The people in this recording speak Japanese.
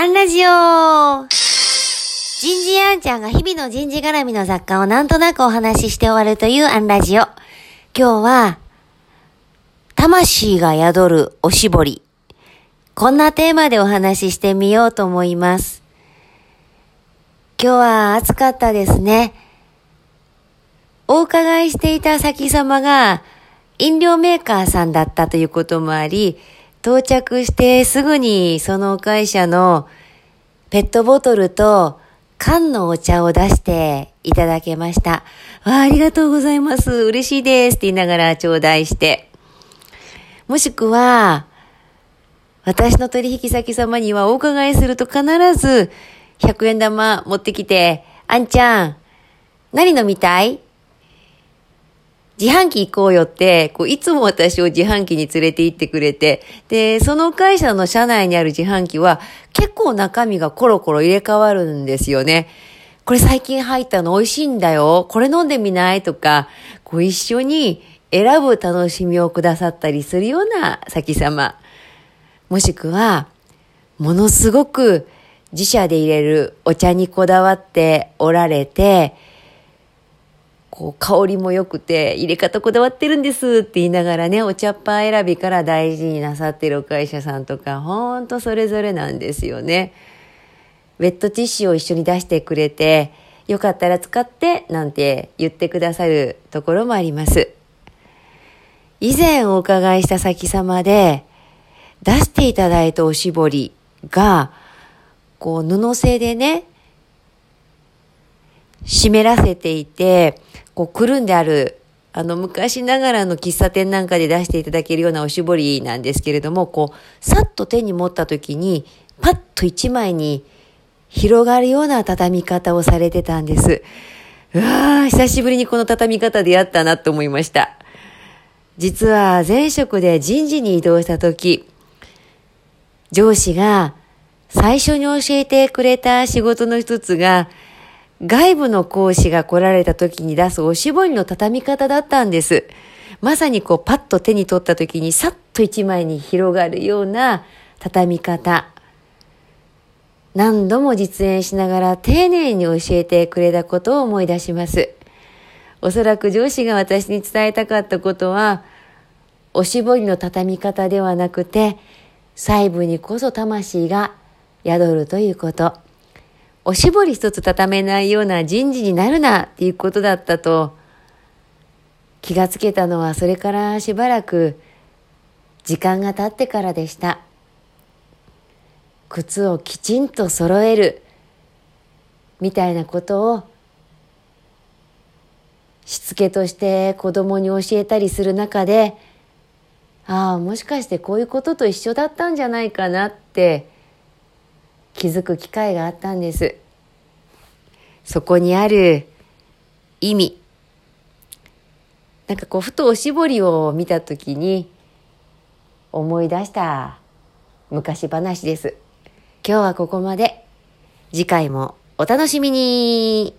アンラジオ人事アンちゃんが日々の人事絡みの雑貨をなんとなくお話しして終わるというアンラジオ。今日は、魂が宿るおしぼり。こんなテーマでお話ししてみようと思います。今日は暑かったですね。お伺いしていた先様が飲料メーカーさんだったということもあり、到着してすぐにその会社のペットボトルと缶のお茶を出していただけました。わあありがとうございます。嬉しいですって言いながら頂戴して。もしくは、私の取引先様にはお伺いすると必ず100円玉持ってきて、あんちゃん、何飲みたい？自販機行こうよって、こう、いつも私を自販機に連れて行ってくれて、で、その会社の社内にある自販機は、結構中身がコロコロ入れ替わるんですよね。これ最近入ったの美味しいんだよ。これ飲んでみないとか、こう一緒に選ぶ楽しみをくださったりするような先様。もしくは、ものすごく自社で入れるお茶にこだわっておられて、こう、香りも良くて、入れ方こだわってるんですって言いながらね、お茶っ葉選びから大事になさってるお会社さんとか、ほんとそれぞれなんですよね。ウェットティッシュを一緒に出してくれて、よかったら使ってなんて言ってくださるところもあります。以前お伺いした先様で、出していただいたおしぼりが、こう布製でね、湿らせていて、こうくるんである、あの昔ながらの喫茶店なんかで出していただけるようなおしぼりなんですけれども、こう、さっと手に持った時に、パッと一枚に広がるような畳み方をされてたんです。うわー、久しぶりにこの畳み方でやったなと思いました。実は前職で人事に移動した時、上司が最初に教えてくれた仕事の一つが、外部の講師が来られた時に出すおしぼりの畳み方だったんです。まさにこうパッと手に取った時にさっと一枚に広がるような畳み方。何度も実演しながら丁寧に教えてくれたことを思い出します。おそらく上司が私に伝えたかったことは、おしぼりの畳み方ではなくて、細部にこそ魂が宿るということ。おしぼり一つ畳めないような人事になるなっていうことだったと気がつけたのはそれからしばらく時間が経ってからでした。靴をきちんと揃えるみたいなことをしつけとして子供に教えたりする中でああもしかしてこういうことと一緒だったんじゃないかなって気づく機会があったんです。そこにある意味。なんかこう、ふとおしぼりを見たときに思い出した昔話です。今日はここまで。次回もお楽しみに